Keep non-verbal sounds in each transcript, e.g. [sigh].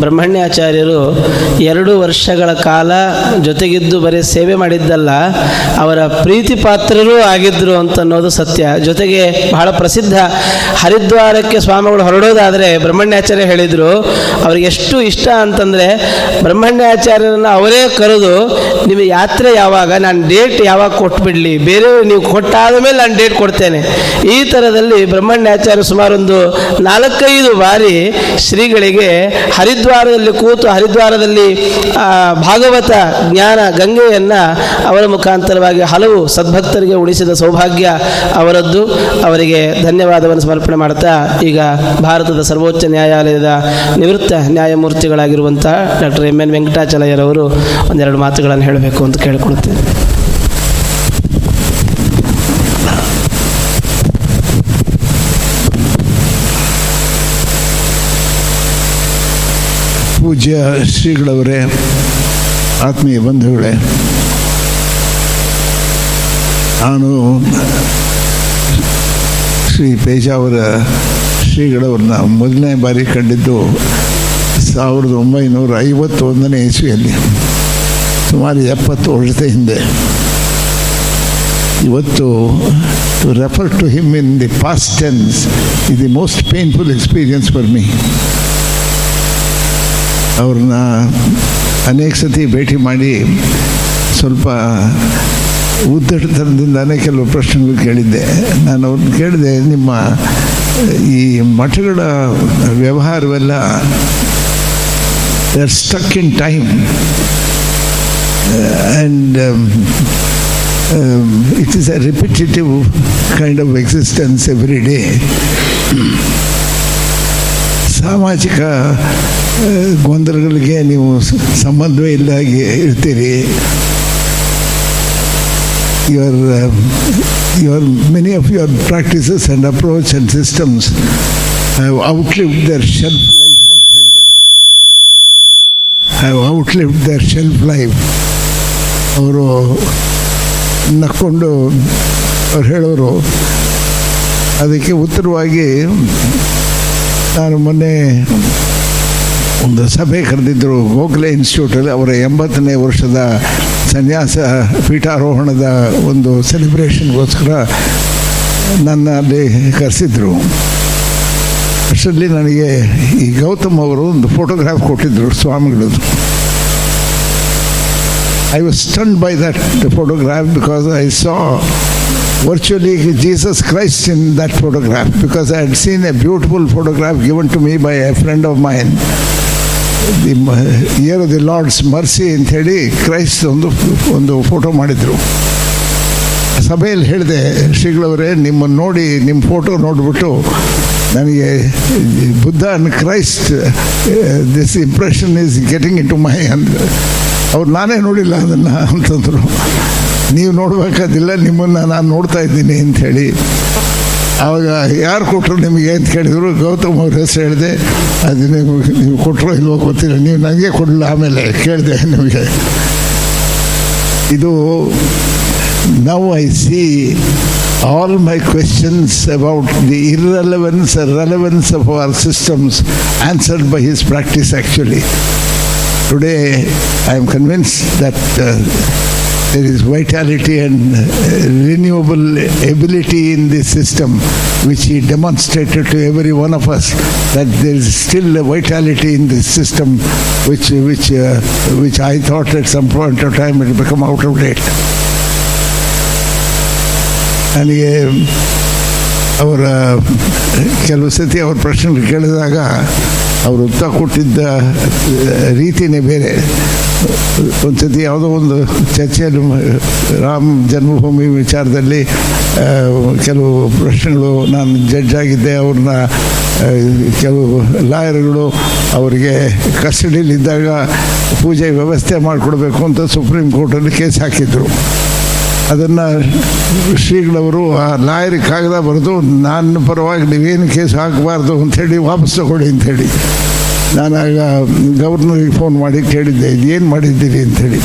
ಬ್ರಹ್ಮಣ್ಯಾಚಾರ್ಯರು ಎರಡು ವರ್ಷಗಳ ಕಾಲ ಜೊತೆಗಿದ್ದು ಬರೀ ಸೇವೆ ಮಾಡಿದ್ದಲ್ಲ, ಅವರ ಪ್ರೀತಿ ಪಾತ್ರರೂ ಆಗಿದ್ದರು ಅಂತ ಅನ್ನೋದು ಸತ್ಯ. ಜೊತೆಗೆ ಬಹಳ ಪ್ರಸಿದ್ಧ ಹರಿದ್ವಾರಕ್ಕೆ ಸ್ವಾಮಿಗಳು ಹೊರಡೋದಾದರೆ ಬ್ರಹ್ಮಣ್ಯಾಚಾರ್ಯ ಹೇಳಿದರು, ಅವ್ರಿಗೆ ಎಷ್ಟು ಇಷ್ಟ ಅಂತಂದರೆ ಬ್ರಹ್ಮಣ್ಯಾಚಾರ್ಯರನ್ನು ಅವರೇ ಕರೆದು ನಿಮಗೆ ಯಾತ್ರೆ ಯಾವಾಗ? ನಾನು ಡೇಟ್ ಯಾವಾಗ ಕೊಟ್ಬಿಡ್ಲಿ? ಬೇರೆ ನೀವು ಕೊಟ್ಟಾದ ಮೇಲೆ ನಾನು ಡೇಟ್ ಕೊಡ್ತೇನೆ. ಈ ಥರದಲ್ಲಿ ಬ್ರಹ್ಮಣ್ಯಾಚಾರ್ಯ ಸುಮಾರು ಒಂದು ನಾಲ್ಕೈದು ಬಾರಿ ಶ್ರೀಗಳಿಗೆ ಹರಿದ್ವಾರದಲ್ಲಿ ಕೂತು ಹರಿದ್ವಾರದಲ್ಲಿ ಭಾಗವತ ಜ್ಞಾನ ಗಂಗೆಯನ್ನು ಅವರ ಮುಖಾಂತರವಾಗಿ ಹಲವು ಸದ್ಭಕ್ತರಿಗೆ ಉಳಿಸಿದ ಸೌಭಾಗ್ಯ ಅವರದ್ದು. ಅವರಿಗೆ ಧನ್ಯವಾದವನ್ನು ಸಮರ್ಪಣೆ ಮಾಡ್ತಾ ಈಗ ಭಾರತದ ಸರ್ವೋಚ್ಚ ನ್ಯಾಯಾಲಯದ ನಿವೃತ್ತ ನ್ಯಾಯಮೂರ್ತಿಗಳಾಗಿರುವಂತಹ ಡಾಕ್ಟರ್ ಎಂ ಎನ್ ವೆಂಕಟಾಚಲಯ್ಯರವರು ಒಂದೆರಡು ಮಾತುಗಳನ್ನು ಹೇಳಬೇಕು ಅಂತ ಕೇಳಿಕೊಳ್ತೇನೆ ಪೂಜ್ಯ ಶ್ರೀಗಳವರೇ, ಆತ್ಮೀಯ ಬಂಧುಗಳೇ, ನಾನು ಶ್ರೀ ಪೇಜಾವರ ಶ್ರೀಗಳವ್ರನ್ನ ಮೊದಲನೇ ಬಾರಿ ಕಂಡಿದ್ದು ಸಾವಿರದ ಒಂಬೈನೂರ ಐವತ್ತೊಂದನೇ ಇಸ್ವಿಯಲ್ಲಿ, ಸುಮಾರು ಎಪ್ಪತ್ತು ವರ್ಷದ ಹಿಂದೆ. ಇವತ್ತು to refer to him in the past tense is the most painful experience for me ಅವ್ರನ್ನ ಅನೇಕ ಸತಿ ಭೇಟಿ ಮಾಡಿ ಸ್ವಲ್ಪ ಉದ್ದಟತನದಿಂದಾನೇ ಕೆಲವು ಪ್ರಶ್ನೆಗಳು ಕೇಳಿದ್ದೆ. ನಾನು ಅವ್ರನ್ನ ಕೇಳಿದೆ, ನಿಮ್ಮ ಈ ಮಠಗಳ ವ್ಯವಹಾರವೆಲ್ಲ stuck in time and it is a repetitive kind of existence every day ಸಾಮಾಜಿಕ ಗೊಂದಲಗಳಿಗೆ ನೀವು ಸಂಬಂಧವೇ ಇಲ್ದಾಗಿ ಇರ್ತೀರಿ your um, your many of your practices and approach and systems have outlived their shelf life have outlived their shelf life ಅವರು ನಕ್ಕೊಂಡು ಅವ್ರು ಹೇಳೋರು ಅದಕ್ಕೆ ಉತ್ತರವಾಗಿ ನಾನು ಮೊನ್ನೆ ಒಂದು ಸಭೆ ಕರೆದಿದ್ದರು ಗೋಖಲೆ ಇನ್ಸ್ಟಿಟ್ಯೂಟಲ್ಲಿ ಅವರ ಎಂಬತ್ತನೇ ವರ್ಷದ ಸನ್ಯಾಸ ಪೀಠಾರೋಹಣದ ಒಂದು ಸೆಲೆಬ್ರೇಷನ್ಗೋಸ್ಕರ ನನ್ನ ಅಲ್ಲಿ ಕರೆಸಿದ್ರು. ಅಷ್ಟರಲ್ಲಿ ನನಗೆ ಈ ಗೌತಮ್ ಅವರು ಒಂದು ಫೋಟೋಗ್ರಾಫ್ ಕೊಟ್ಟಿದ್ದರು ಸ್ವಾಮಿಗಳದ್ದು I was stunned by that photograph because I saw virtually Jesus Christ in that photograph because I had seen a beautiful photograph given to me by a friend of mine. The year of the Lord's mercy ಅಂತ ಹೇಳಿ Christ ಒಂದು ಒಂದು photo ಮಾಡಿದರು ಸಭೆಯಲ್ಲಿ ಹೇಳಿದೆ ಶ್ರೀಗಳವರೇ ನಿಮ್ಮನ್ನು ನೋಡಿ ನಿಮ್ಮ ಫೋಟೋ ನೋಡಿಬಿಟ್ಟು ನನಗೆ Buddha and Christ this impression is getting into ಮೈ ಅಂದ್ರೆ ಅವ್ರು ನಾನೇ ನೋಡಿಲ್ಲ ಅದನ್ನು ಅಂತಂದರು. ನೀವು ನೋಡಬೇಕಾದಿಲ್ಲ, ನಿಮ್ಮನ್ನು ನಾನು ನೋಡ್ತಾ ಇದ್ದೀನಿ ಅಂಥೇಳಿ ಆವಾಗ ಯಾರು ಕೊಟ್ಟರು ನಿಮಗೆ ಅಂತ ಕೇಳಿದರು, ಗೌತಮ್ ಅವ್ರ ಹೆಸರು ಹೇಳಿದೆ, ಅದು ನೀವು ನೀವು ಕೊಟ್ಟರು ಇಲ್ವೋ ಗೊತ್ತಿಲ್ಲ, ನೀವು ನನಗೆ ಕೊಡಲಿಲ್ಲ, ಆಮೇಲೆ ಕೇಳಿದೆ ನಿಮಗೆ. ಇದು now I see all my questions about the irrelevance relevance of our systems systems by by his actually. Today I am convinced that uh, there is vitality and uh, renewable ability in this system which he demonstrated to every one of us that there is still a vitality in this system which which uh, which I thought at some point of time it had become out of date. ನನಗೆ ಅವರ ಕೆಲವು ಸತಿ ಅವ್ರ ಪ್ರಶ್ನೆಗಳು ಕೇಳಿದಾಗ ಅವರು ಉತ್ತರ ಕೊಟ್ಟಿದ್ದ ರೀತಿಯೇ ಬೇರೆ. ಒಂದು ಸತಿ ಯಾವುದೋ ಒಂದು ಚರ್ಚೆಯಲ್ಲಿ, ರಾಮ ಜನ್ಮಭೂಮಿ ವಿಚಾರದಲ್ಲಿ ಕೆಲವು ಪ್ರಶ್ನೆಗಳು ನಾನು ಜಡ್ಜ್ ಆಗಿದ್ದೆ. ಅವ್ರನ್ನ ಕೆಲವು ಲಾಯರ್ಗಳು ಅವರಿಗೆ ಕಸ್ಟಡಿಯಲ್ಲಿದ್ದಾಗ ಪೂಜೆ ವ್ಯವಸ್ಥೆ ಮಾಡಿಕೊಡ್ಬೇಕು ಅಂತ ಸುಪ್ರೀಂ ಕೋರ್ಟಲ್ಲಿ ಕೇಸ್ ಹಾಕಿದ್ರು. ಅದನ್ನು ಶ್ರೀಗಳವರು ಆ ಲಾಯರ್ ಕಾಗದ ಬರೆದು, ನನ್ನ ಪರವಾಗಿ ನೀವೇನು ಕೇಸ್ ಹಾಕಬಾರ್ದು ಅಂಥೇಳಿ ವಾಪಸ್ ತಗೊಳ್ಳಿ ಅಂಥೇಳಿ ನಾನಾಗ ಗವರ್ನರಿಗೆ ಫೋನ್ ಮಾಡಿ ಕೇಳಿದ್ದೆ ಏನು ಮಾಡಿದ್ದೀರಿ? ಅಂಥೇಳಿ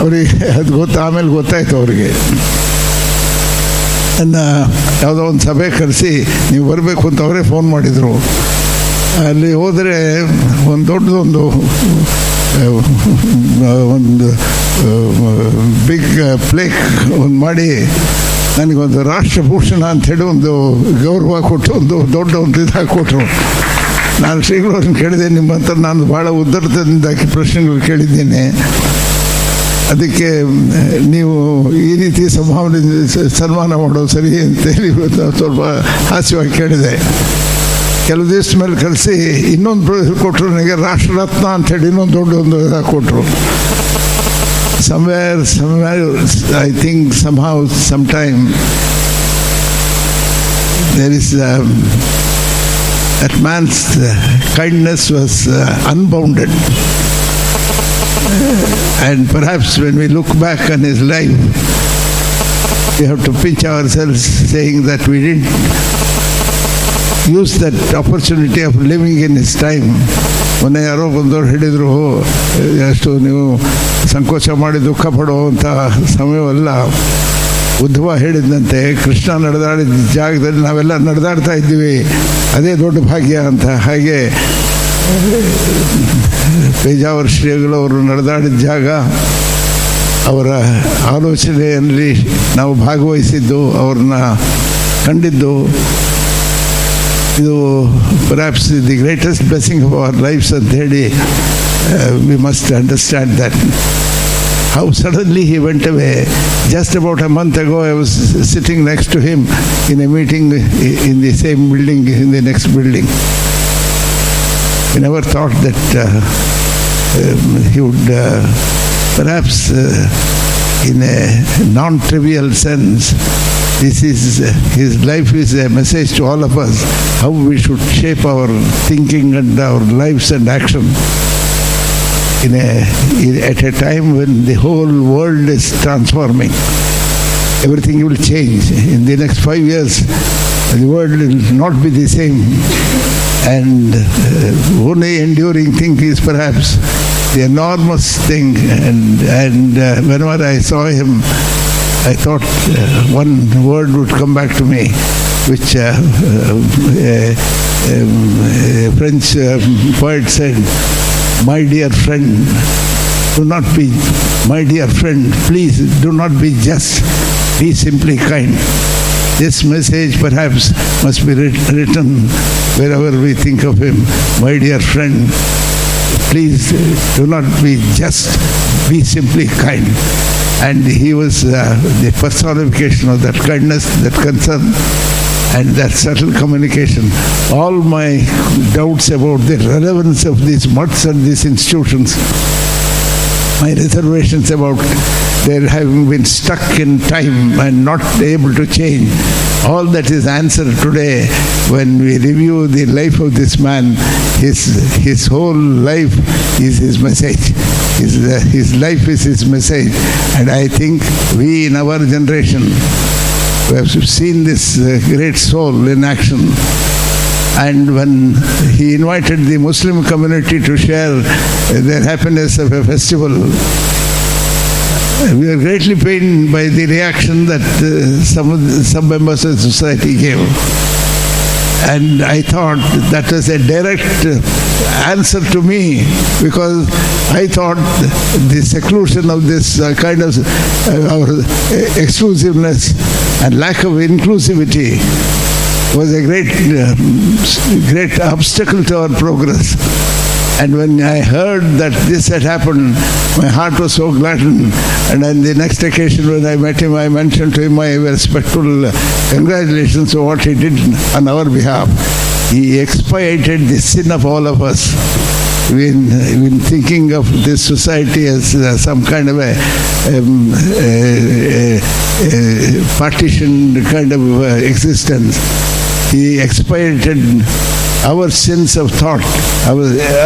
ಅವರಿಗೆ ಅದು ಗೊತ್ತು, ಆಮೇಲೆ ಗೊತ್ತಾಯಿತು ಅವರಿಗೆ. ನನ್ನ ಯಾವುದೋ ಒಂದು ಸಭೆ ಕರೆಸಿ ನೀವು ಬರಬೇಕು ಅಂತ ಅವರೇ ಫೋನ್ ಮಾಡಿದರು. ಅಲ್ಲಿ ಹೋದರೆ ಒಂದು ದೊಡ್ಡದೊಂದು ಒಂದು ಬಿಗ್ ಪ್ಲೇಕ್ ಒಂದು ಮಾಡಿ, ನನಗೊಂದು ರಾಷ್ಟ್ರಭೂಷಣ ಅಂಥೇಳಿ ಒಂದು ಗೌರವ ಕೊಟ್ಟು, ಒಂದು ದೊಡ್ಡ ಒಂದು ಇದು ಹಾಕಿಕೊಟ್ರು. ನಾನು ಶ್ರೀಗಳವ್ರನ್ನ ಕೇಳಿದೆ ನಿಮ್ಮ ಹತ್ರ ನಾನು ಭಾಳ ಉದ್ದಟದಿಂದ ಪ್ರಶ್ನೆಗಳು ಕೇಳಿದ್ದೇನೆ. ಅದಕ್ಕೆ, ನೀವು ಈ ರೀತಿ ಸಂಭಾವನೆ ಸನ್ಮಾನ ಮಾಡೋದು ಸರಿ ಅಂತೇಳಿ ಸ್ವಲ್ಪ ಹಾಸ್ಯವಾಗಿ ಕೇಳಿದೆ. ಕೆಲವು ದಿವಸ ಮೇಲೆ ಕಳಿಸಿ ಇನ್ನೊಂದು ಕೊಟ್ಟರು ನನಗೆ ರಾಷ್ಟ್ರರತ್ನ ಅಂಥೇಳಿ ಇನ್ನೊಂದು ದೊಡ್ಡ ಒಂದು ಇದಾಗಿ ಕೊಟ್ಟರು somewhere, somewhere, I think somehow, sometime, there is um, that man's uh, kindness was uh, unbounded. And perhaps when we look back on his life, we have to pinch ourselves saying that we didn't use that opportunity of living in his time ಮೊನ್ನೆ ಯಾರೋ ಬಂದವರು ಹೇಳಿದರು ಅಷ್ಟು ನೀವು ಸಂಕೋಚ ಮಾಡಿ ದುಃಖ ಪಡುವಂಥ ಸಮಯವಲ್ಲ. ಉದ್ಧವ ಹೇಳಿದಂತೆ, ಕೃಷ್ಣ ನಡೆದಾಡಿದ ಜಾಗದಲ್ಲಿ ನಾವೆಲ್ಲ ನಡೆದಾಡ್ತಾ ಇದ್ದೀವಿ. ಅದೇ ದೊಡ್ಡ ಭಾಗ್ಯ ಅಂತ. ಹಾಗೆ ಪೇಜಾವರ ಶ್ರೀಗಳು ಅವರು ನಡೆದಾಡಿದ ಜಾಗ, ಅವರ ಆಲೋಚನೆಯಲ್ಲಿ ನಾವು ಭಾಗವಹಿಸಿದ್ದು, ಅವ್ರನ್ನ ಕಂಡಿದ್ದು So perhaps the greatest blessing of our lives are their day. We must understand that. How suddenly he went away. Just about a month ago, I was sitting next to him in a meeting uh, in the same building, in the next building. We never thought that uh, um, he would uh, perhaps, in a non trivial sense, this is his life is a message to all of us how we should shape our thinking and our lives and action. In a, in- at a time when the whole world is transforming, everything will change. In the next five years, the world will not be the same. And uh, only enduring thing is perhaps the enormous thing. And, and uh, whenever I saw him, I thought uh, one word would come back to me, which uh, uh, um, French um, poet said, My dear friend, do not be, my dear friend, please do not be just, be simply kind. This message perhaps must be writ- written wherever we think of him. My dear friend, please do not be just, be simply kind. And he was uh, the personification of that kindness, that concern, and that subtle communication. All my doubts about the relevance of these mutts and these institutions my reservations about their having been stuck in time and not able to change. All that is answered today when we review the life of this man. His, his whole life is his message. His, uh, his life is his message. And I think we in our generation who have seen this uh, great soul in action and when he invited the Muslim community to share their happiness of a festival, we were greatly pained by the reaction that uh, some, of the, some members of society gave. And I thought that was a direct answer to me because I thought the seclusion of this uh, kind of uh, exclusiveness and lack of inclusivity was a great, um, great obstacle to our progress. And when I heard that this had happened, my heart was so gladdened. And on the next occasion when I met him, I mentioned to him my respectful congratulations for what he did on our behalf. He expiated the sin of all of us. When, when thinking of this society as uh, some kind of a, um, a, a, a partitioned kind of uh, existence, he expiated our sins of thought, our,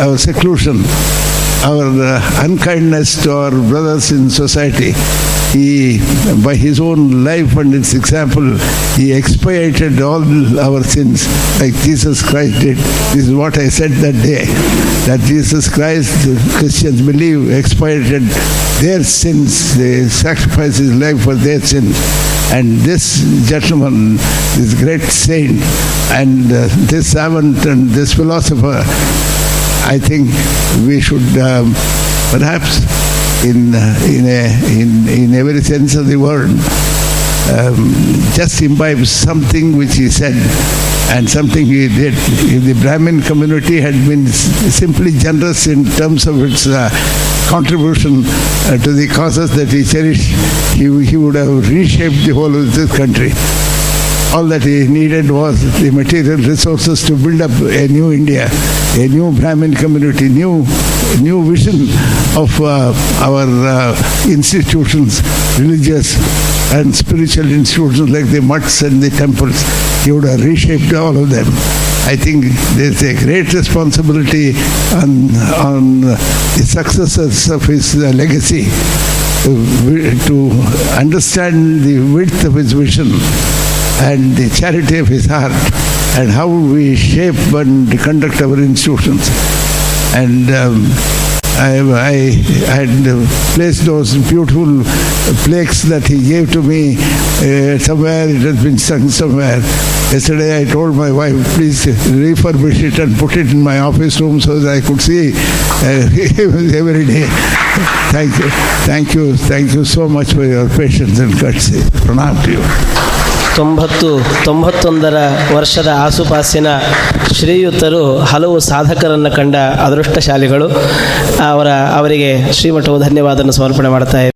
our seclusion, our uh, unkindness to our brothers in society. He, by his own life and its example, he expiated all our sins like Jesus Christ did. This is what I said that day, that Jesus Christ, Christians believe, expiated their sins, they sacrificed his life for their sins. And this gentleman, this great saint, and uh, this savant and this philosopher, I think we should um, perhaps, in uh, in a in in every sense of the word, um, just imbibe something which he said and something he did. If the Brahmin community had been simply generous in terms of its uh, contribution uh, to the causes that he cherished, he, he would have reshaped the whole of this country. All that he needed was the material resources to build up a new India, a new Brahmin community, new new vision of uh, our uh, institutions, religious and spiritual institutions like the mutts and the temples. He would have reshaped all of them. I think there's a great responsibility on, on the successors of his uh, legacy to, to understand the width of his vision and the charity of his heart and how we shape and conduct our institutions. And um, I, I had placed those beautiful plaques that he gave to me uh, somewhere, it has been sung somewhere. Yesterday I told my wife, please refurbish it and put it in my office room so that I could see uh, [laughs] every day. Thank you, thank you, thank you so much for your patience and courtesy. Pranam to you. ತೊಂಬತ್ತು, ತೊಂಬತ್ತೊಂದರ ವರ್ಷದ ಆಸುಪಾಸಿನ ಶ್ರೀಯುತರು ಹಲವು ಸಾಧಕರನ್ನು ಕಂಡ ಅದೃಷ್ಟಶಾಲಿಗಳು. ಅವರ, ಅವರಿಗೆ ಶ್ರೀಮಠವು ಧನ್ಯವಾದವನ್ನು ಸಮರ್ಪಣೆ ಮಾಡ್ತಾ